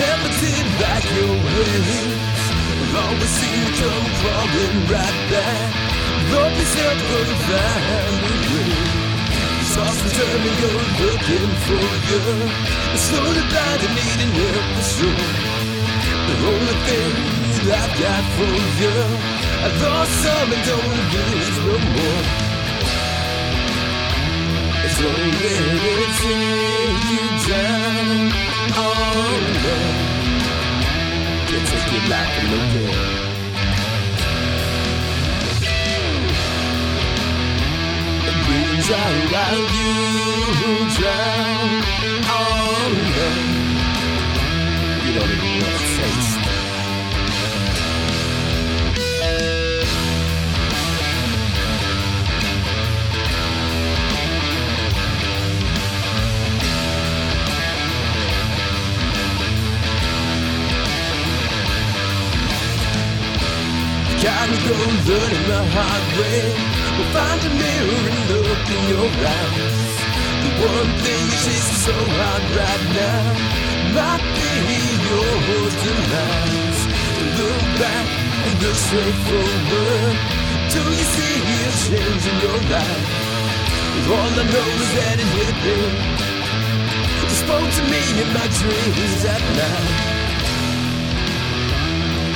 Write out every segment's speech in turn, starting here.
never did like your ways. Always seem you come crawling right back. Lord, please help her find a way. Toss and turn and go looking for you. Slowly blind and needing help for sure. The only thing I've got for you, I lost some and don't lose no more. It's only you down. Oh no, can't take it like a look at. While you drown. Gotta go learning the hard way. We'll find a mirror and look in your eyes. The one thing chase so hard right now might be your demise. Look back and look straight forward. Do you see a change in your life? All I know is that it hit me. You spoke to me in my dreams at night.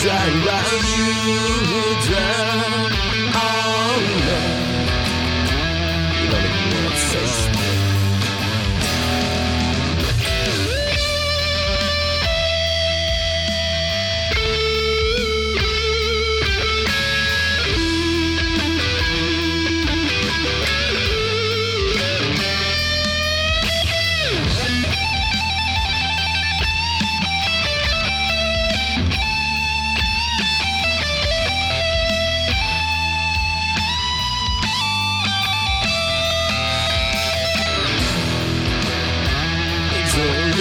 Breathing's right you drown. Oh no, you don't even to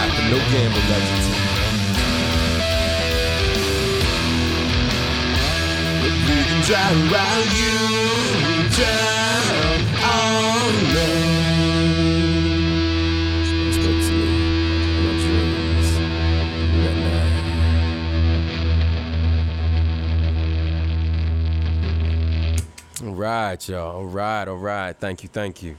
take your no gamble legends. Breathing dry while you no. Spoke to me my dreams that. All right, y'all. All right, all right. Thank you, thank you.